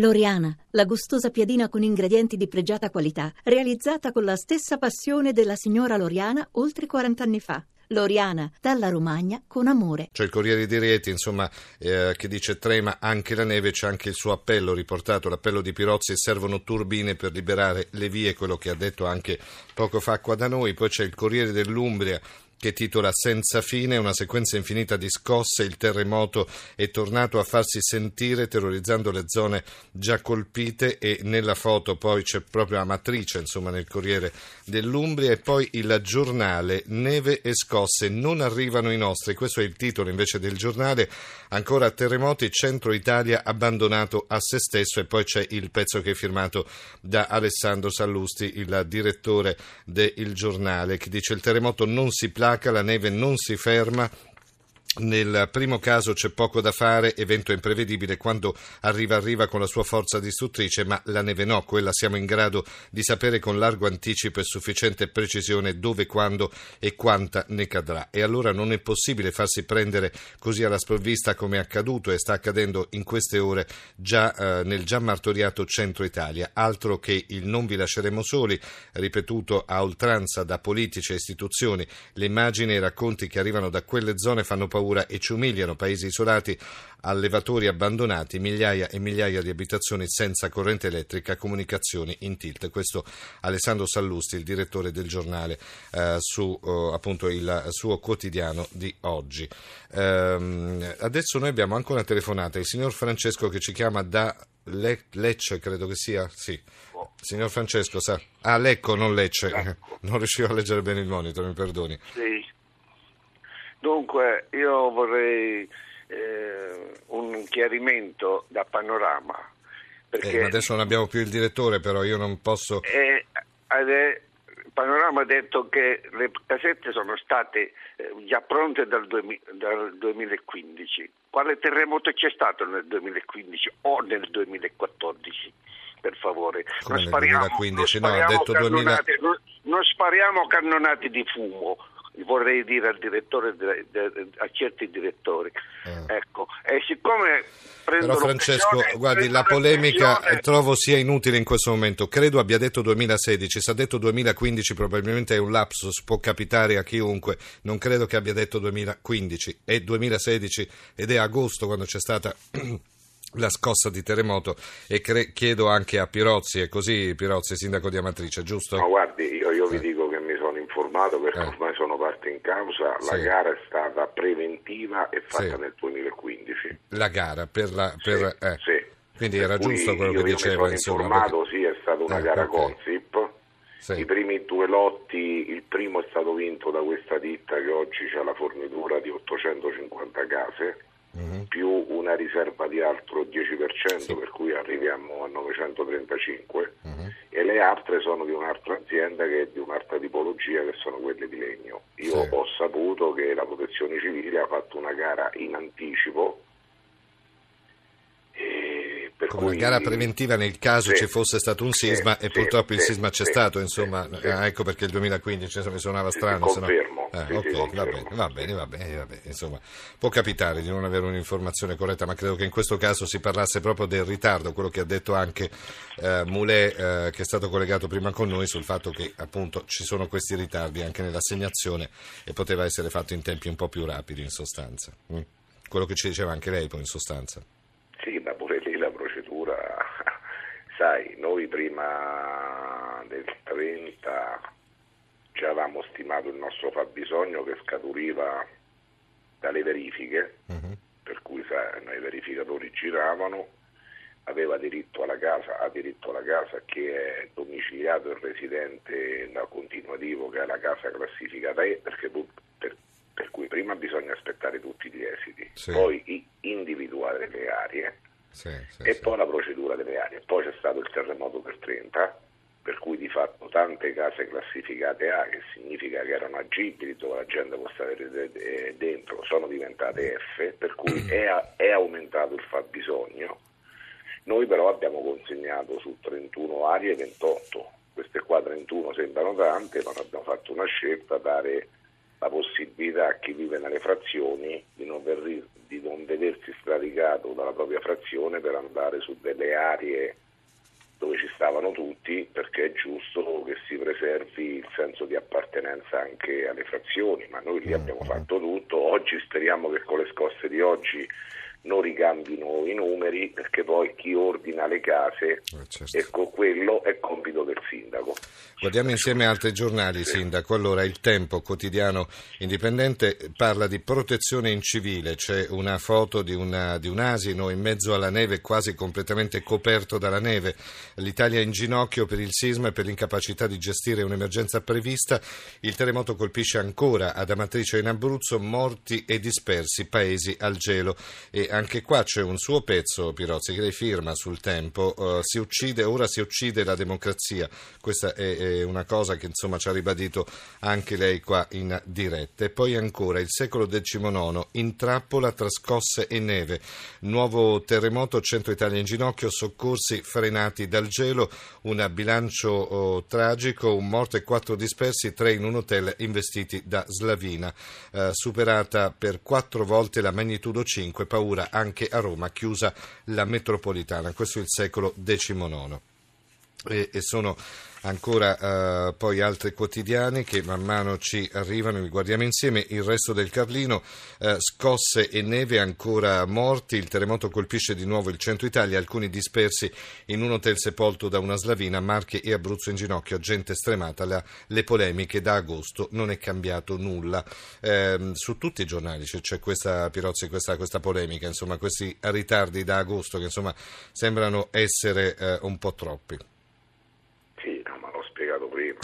Loriana, la gustosa piadina con ingredienti di pregiata qualità, realizzata con la stessa passione della signora Loriana oltre 40 anni fa. Loriana, dalla Romagna con amore. C'è il Corriere di Rieti, insomma, eh, che dice trema anche la neve, c'è anche il suo appello riportato, l'appello di Pirozzi, servono turbine per liberare le vie, quello che ha detto anche poco fa qua da noi. Poi c'è il Corriere dell'Umbria che titola Senza fine, una sequenza infinita di scosse, il terremoto è tornato a farsi sentire terrorizzando le zone già colpite e nella foto poi c'è proprio la matrice, insomma, nel Corriere dell'Umbria e poi il giornale Neve e scosse non arrivano i nostri, questo è il titolo invece del giornale, ancora terremoti, centro Italia abbandonato a se stesso e poi c'è il pezzo che è firmato da Alessandro Sallusti, il direttore del giornale, che dice il terremoto non si placa placa, la neve non si ferma, nel primo caso c'è poco da fare, evento imprevedibile, quando arriva arriva con la sua forza distruttrice, ma la neve no, quella siamo in grado di sapere con largo anticipo e sufficiente precisione dove, quando e quanta ne cadrà. E allora non è possibile farsi prendere così alla sprovvista come è accaduto e sta accadendo in queste ore già eh, nel già martoriato centro Italia. Altro che il non vi lasceremo soli, ripetuto a oltranza da politici e istituzioni. Le immagini e i racconti che arrivano da quelle zone fanno paura paura e ci umiliano, paesi isolati, allevatori abbandonati, migliaia e migliaia di abitazioni senza corrente elettrica, comunicazioni in tilt. Questo Alessandro Sallusti, il direttore del giornale, eh, su eh, appunto il suo quotidiano di oggi. Eh, adesso noi abbiamo anche una telefonata, il signor Francesco che ci chiama da Le- Lecce, credo che sia, sì. Signor Francesco, sa. Ah, Lecco, non Lecce. Non riuscivo a leggere bene il monitor, mi perdoni. Sì, Dunque io vorrei eh, un chiarimento da panorama. Perché, eh, adesso non abbiamo più il direttore, però io non posso... Eh, il panorama ha detto che le casette sono state eh, già pronte dal, 2000, dal 2015. Quale terremoto c'è stato nel 2015 o nel 2014? per favore. Come non spariamo, 2015, non no, ha detto 2000... non, non spariamo cannonati di fumo, vorrei dire al direttore, a certi direttori. Eh. Ecco. E siccome Però Francesco, guardi, la polemica trovo sia inutile in questo momento. Credo abbia detto 2016, se ha detto 2015 probabilmente è un lapsus, può capitare a chiunque. Non credo che abbia detto 2015, è 2016 ed è agosto quando c'è stata la scossa di terremoto e cre- chiedo anche a Pirozzi, è così Pirozzi, sindaco di Amatrice, giusto? No, guardi, io, io vi dico mi sono informato perché eh. ormai sono parte in causa, la sì. gara è stata preventiva e fatta sì. nel 2015. La gara per la... Per, sì, eh. sì. Quindi era giusto quello che diceva. Sono informato, perché... sì, è stata una eh, gara okay. Consip. I primi due lotti, il primo è stato vinto da questa ditta che oggi ha la fornitura di 850 case uh-huh. più una riserva di altro 10%, sì. per cui arriviamo a 935, uh-huh. Mhm. E le altre sono di un'altra azienda che è di un'altra tipologia, che sono quelle di legno. Io sì. ho saputo che la protezione civile ha fatto una gara in anticipo come cui... gara preventiva nel caso sì, ci fosse stato un sisma sì, e purtroppo il sisma c'è stato, insomma, ah, ecco perché il 2015 mi suonava strano. Confermo. No... Eh, ok, va bene, va bene, va bene, va bene, insomma, può capitare di non avere un'informazione corretta, ma credo che in questo caso si parlasse proprio del ritardo, quello che ha detto anche eh, Moulet, eh, che è stato collegato prima con noi, sul fatto che appunto ci sono questi ritardi anche nell'assegnazione e poteva essere fatto in tempi un po' più rapidi in sostanza. Mm. Quello che ci diceva anche lei poi in sostanza. Sì, ma pure lì la procedura, sai, noi prima del 30 già avevamo stimato il nostro fabbisogno che scaturiva dalle verifiche, uh-huh. per cui sai, noi verificatori giravano, aveva diritto alla casa, ha diritto alla casa che è domiciliato il residente da continuativo che è la casa classificata E, perché per, per cui prima bisogna aspettare tutti gli esiti, sì. poi individuare le aree sì, sì, e poi la procedura delle aree. Poi c'è stato il terremoto del 30, per cui di fatto tante case classificate A, che significa che erano agibili dove la gente può stare dentro, sono diventate F, per cui è, è aumentato il fabbisogno. Noi però abbiamo consegnato su 31 aree 28, queste qua 31 sembrano tante, ma abbiamo fatto una scelta, dare la possibilità a chi vive nelle frazioni di non, ver- di non vedersi stradicato dalla propria frazione per andare su delle aree dove ci stavano tutti, perché è giusto che si preservi il senso di appartenenza anche alle frazioni, ma noi lì abbiamo mm-hmm. fatto tutto, oggi speriamo che con le scosse di oggi non ricambino i numeri perché poi chi ordina le case, eh, certo. ecco quello è compito del sindaco. Guardiamo insieme altri giornali, sì. Sindaco. Allora, il Tempo, quotidiano indipendente, parla di protezione in civile. C'è una foto di, una, di un asino in mezzo alla neve, quasi completamente coperto dalla neve. L'Italia in ginocchio per il sisma e per l'incapacità di gestire un'emergenza prevista. Il terremoto colpisce ancora ad Amatrice in Abruzzo, morti e dispersi, paesi al gelo. E anche qua c'è un suo pezzo, Pirozzi, che lei firma sul tempo, uh, si uccide, ora si uccide la democrazia, questa è, è una cosa che insomma ci ha ribadito anche lei qua in diretta. E poi ancora il secolo XIX, in trappola tra scosse e neve, nuovo terremoto, centro Italia in ginocchio, soccorsi frenati dal gelo, un bilancio oh, tragico, un morto e quattro dispersi, tre in un hotel investiti da Slavina, uh, superata per quattro volte la magnitudo 5, paura anche a Roma, chiusa la metropolitana. Questo è il secolo XIX. E, e sono ancora uh, poi altri quotidiani che man mano ci arrivano, li guardiamo insieme, il resto del Carlino, uh, scosse e neve ancora morti, il terremoto colpisce di nuovo il centro Italia, alcuni dispersi in un hotel sepolto da una slavina, Marche e Abruzzo in ginocchio, gente stremata, la, le polemiche da agosto non è cambiato nulla. Uh, su tutti i giornali c'è questa, Pirozzi, questa, questa, polemica, insomma questi ritardi da agosto che insomma sembrano essere eh, un po' troppi.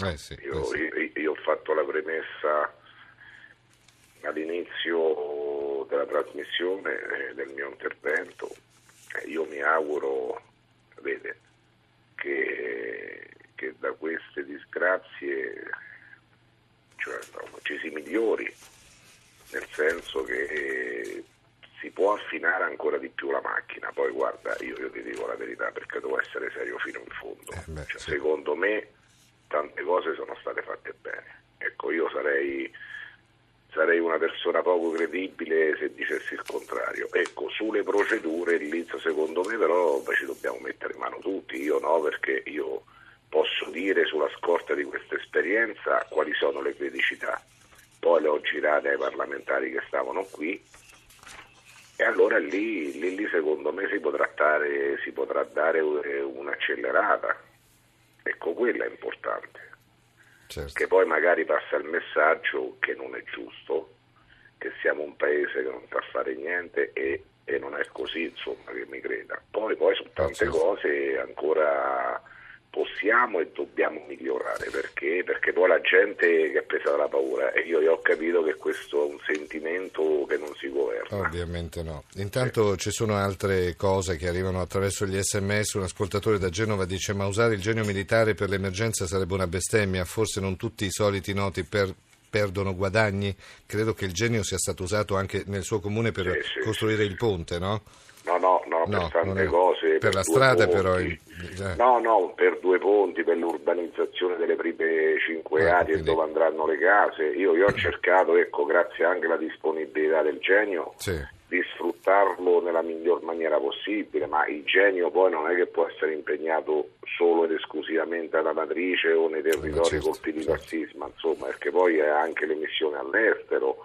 Eh sì, io, eh sì. io, io, ho fatto la premessa all'inizio della trasmissione eh, del mio intervento. Io mi auguro, vede, che, che da queste disgrazie cioè, no, ci si migliori, nel senso che si può affinare ancora di più la macchina. Poi guarda, io, io ti dico la verità perché devo essere serio fino in fondo. Eh beh, cioè, sì. Secondo me cose sono state fatte bene. Ecco, io sarei, sarei una persona poco credibile se dicessi il contrario. Ecco, sulle procedure lì secondo me però beh, ci dobbiamo mettere in mano tutti, io no perché io posso dire sulla scorta di questa esperienza quali sono le criticità. Poi le ho girate ai parlamentari che stavano qui e allora lì, lì, lì secondo me si potrà, dare, si potrà dare un'accelerata Ecco, quella è importante. Certo. Che poi magari passa il messaggio che non è giusto, che siamo un paese che non sa fare niente e, e non è così, insomma, che mi creda. Poi, poi su tante certo. cose ancora possiamo e dobbiamo migliorare perché? perché poi la gente che è presa dalla paura e io, io ho capito che questo è un sentimento che non si governa ovviamente no intanto eh. ci sono altre cose che arrivano attraverso gli sms un ascoltatore da Genova dice ma usare il genio militare per l'emergenza sarebbe una bestemmia forse non tutti i soliti noti per perdono guadagni credo che il genio sia stato usato anche nel suo comune per sì, sì, costruire sì. il ponte no? No, no, no, no per tante cose. Per, per la strada ponti. però. Eh. No, no, per due ponti, per l'urbanizzazione delle prime cinque eh, aree quindi... dove andranno le case. Io, io ho cercato, ecco, grazie anche alla disponibilità del genio, sì. di sfruttarlo nella miglior maniera possibile, ma il genio poi non è che può essere impegnato solo ed esclusivamente alla matrice o nei territori certo, colpiti certo. dal sisma, insomma, perché poi è anche le missioni all'estero.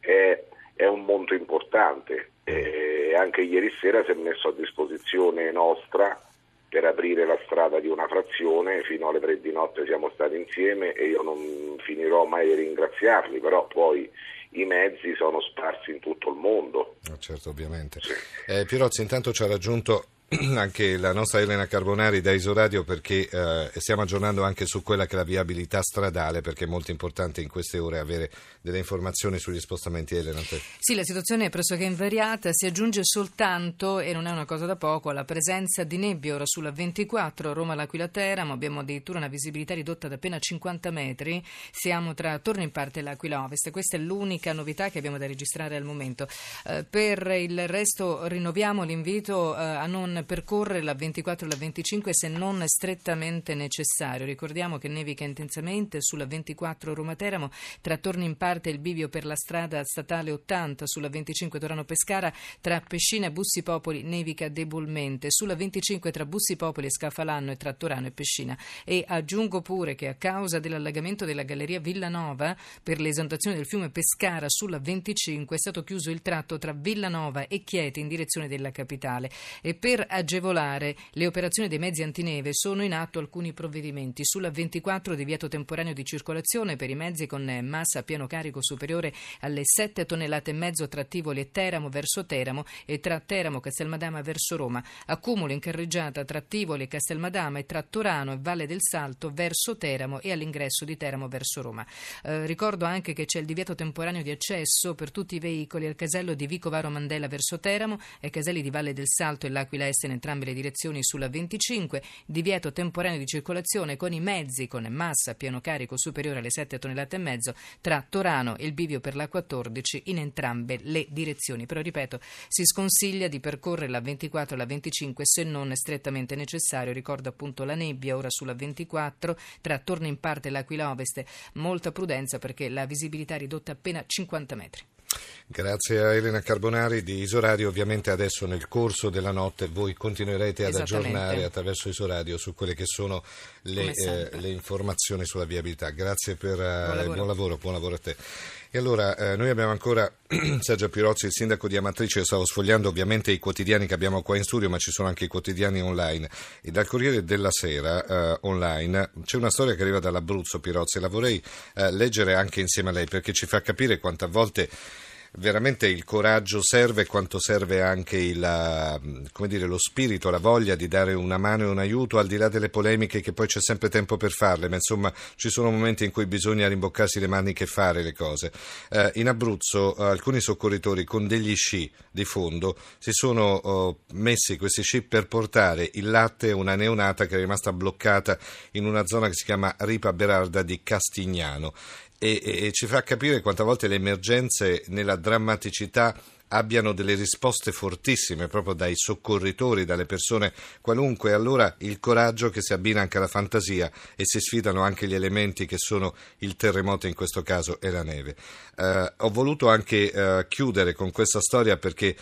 È, è un monto importante e anche ieri sera si è messo a disposizione nostra per aprire la strada di una frazione, fino alle tre di notte siamo stati insieme e io non finirò mai di ringraziarli, però poi i mezzi sono sparsi in tutto il mondo. Oh, certo, ovviamente. Sì. Eh, Pirozzi intanto ci ha raggiunto anche la nostra Elena Carbonari da Isoradio perché eh, stiamo aggiornando anche su quella che è la viabilità stradale perché è molto importante in queste ore avere delle informazioni sugli spostamenti Elena. Sì, la situazione è pressoché invariata, si aggiunge soltanto, e non è una cosa da poco, la presenza di nebbia ora sulla 24 Roma-L'Aquila Teramo, abbiamo addirittura una visibilità ridotta da appena 50 metri, siamo tra Torno in parte l'Aquila Ovest, questa è l'unica novità che abbiamo da registrare al momento. Eh, per il resto rinnoviamo l'invito eh, a non non percorrere la 24 e la 25 se non strettamente necessario. Ricordiamo che nevica intensamente sulla 24 Roma-Teramo, tra Torni in parte il bivio per la strada statale 80, sulla 25 Torano-Pescara, tra Pescina e Bussi Popoli nevica debolmente, sulla 25 tra Bussi Popoli e Scafalanno e tra Torano e Pescina. E aggiungo pure che a causa dell'allagamento della galleria Villanova per l'esondazione del fiume Pescara sulla 25 è stato chiuso il tratto tra Villanova e Chieti in direzione della capitale e per agevolare le operazioni dei mezzi antineve sono in atto alcuni provvedimenti. Sulla 24 divieto temporaneo di circolazione per i mezzi con massa a pieno carico superiore alle 7 tonnellate e mezzo tra Tivoli e Teramo verso Teramo e tra Teramo Castelmadama verso Roma. Accumulo in carreggiata tra Tivoli e Castelmadama e tra Torano e Valle del Salto verso Teramo e all'ingresso di Teramo verso Roma. Eh, ricordo anche che c'è il divieto temporaneo di accesso per tutti i veicoli al casello di Vico Varo Mandela verso Teramo e caselli di Valle del Salto e l'Aquila in entrambe le direzioni sulla 25, divieto temporaneo di circolazione con i mezzi con massa a pieno carico superiore alle 7 tonnellate e mezzo tra Torano e il bivio per la 14 in entrambe le direzioni. Però ripeto, si sconsiglia di percorrere la 24 e la 25 se non è strettamente necessario. Ricordo appunto la nebbia ora sulla 24 tra Torno in parte e l'Aquila Ovest. Molta prudenza perché la visibilità è ridotta appena 50 metri. Grazie a Elena Carbonari di Isoradio. Ovviamente adesso nel corso della notte voi continuerete ad aggiornare attraverso Isoradio su quelle che sono le, eh, le informazioni sulla viabilità. Grazie per buon lavoro. Eh, buon lavoro, buon lavoro a te. E allora, eh, noi abbiamo ancora Sergio Pirozzi, il sindaco di Amatrice, io stavo sfogliando ovviamente i quotidiani che abbiamo qua in studio, ma ci sono anche i quotidiani online. E dal Corriere della Sera eh, online c'è una storia che arriva dall'Abruzzo, Pirozzi, la vorrei eh, leggere anche insieme a lei perché ci fa capire quante volte veramente il coraggio serve quanto serve anche il, dire, lo spirito, la voglia di dare una mano e un aiuto al di là delle polemiche che poi c'è sempre tempo per farle, ma insomma ci sono momenti in cui bisogna rimboccarsi le maniche e fare le cose. Eh, in Abruzzo eh, alcuni soccorritori con degli sci di fondo si sono oh, messi questi sci per portare il latte a una neonata che è rimasta bloccata in una zona che si chiama Ripa Berarda di Castignano e, e, e ci fa capire quante volte le emergenze nella drammaticità abbiano delle risposte fortissime proprio dai soccorritori, dalle persone qualunque, allora il coraggio che si abbina anche alla fantasia e si sfidano anche gli elementi che sono il terremoto in questo caso e la neve. Eh, ho voluto anche eh, chiudere con questa storia perché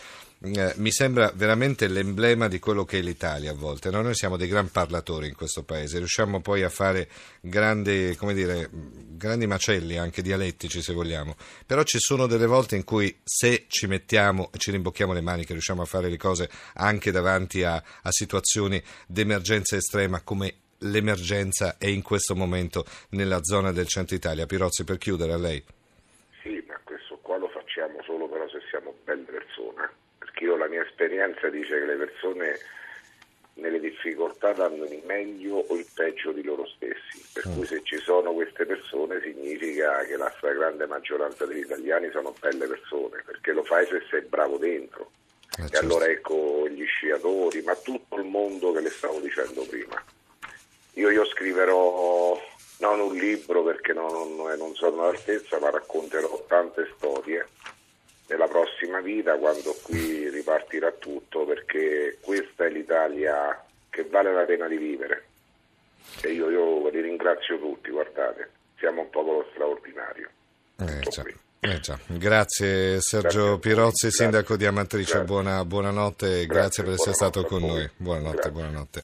eh, mi sembra veramente l'emblema di quello che è l'Italia a volte. No? Noi siamo dei gran parlatori in questo paese, riusciamo poi a fare grandi, dire, grandi macelli, anche dialettici se vogliamo, però ci sono delle volte in cui se ci mettiamo e ci rimbocchiamo le maniche riusciamo a fare le cose anche davanti a, a situazioni d'emergenza estrema come l'emergenza è in questo momento nella zona del centro Italia. Pirozzi, per chiudere a lei. Sì, ma questo qua lo facciamo solo però se siamo belle persone io la mia esperienza dice che le persone nelle difficoltà danno il meglio o il peggio di loro stessi, per cui se ci sono queste persone significa che la stragrande maggioranza degli italiani sono belle persone, perché lo fai se sei bravo dentro. Eh, certo. E allora ecco gli sciatori, ma tutto il mondo che le stavo dicendo prima. Io, io scriverò non un libro perché non, non, non sono all'altezza, ma racconterò tante storie nella prossima vita quando qui ripartirà tutto perché questa è l'Italia che vale la pena di vivere e io, io vi ringrazio tutti, guardate, siamo un popolo straordinario. Eh, già. Eh già. Grazie Sergio grazie Pirozzi, sindaco di Amatrice, buona, buonanotte e grazie, grazie per essere stato con noi. Buonanotte, grazie. buonanotte.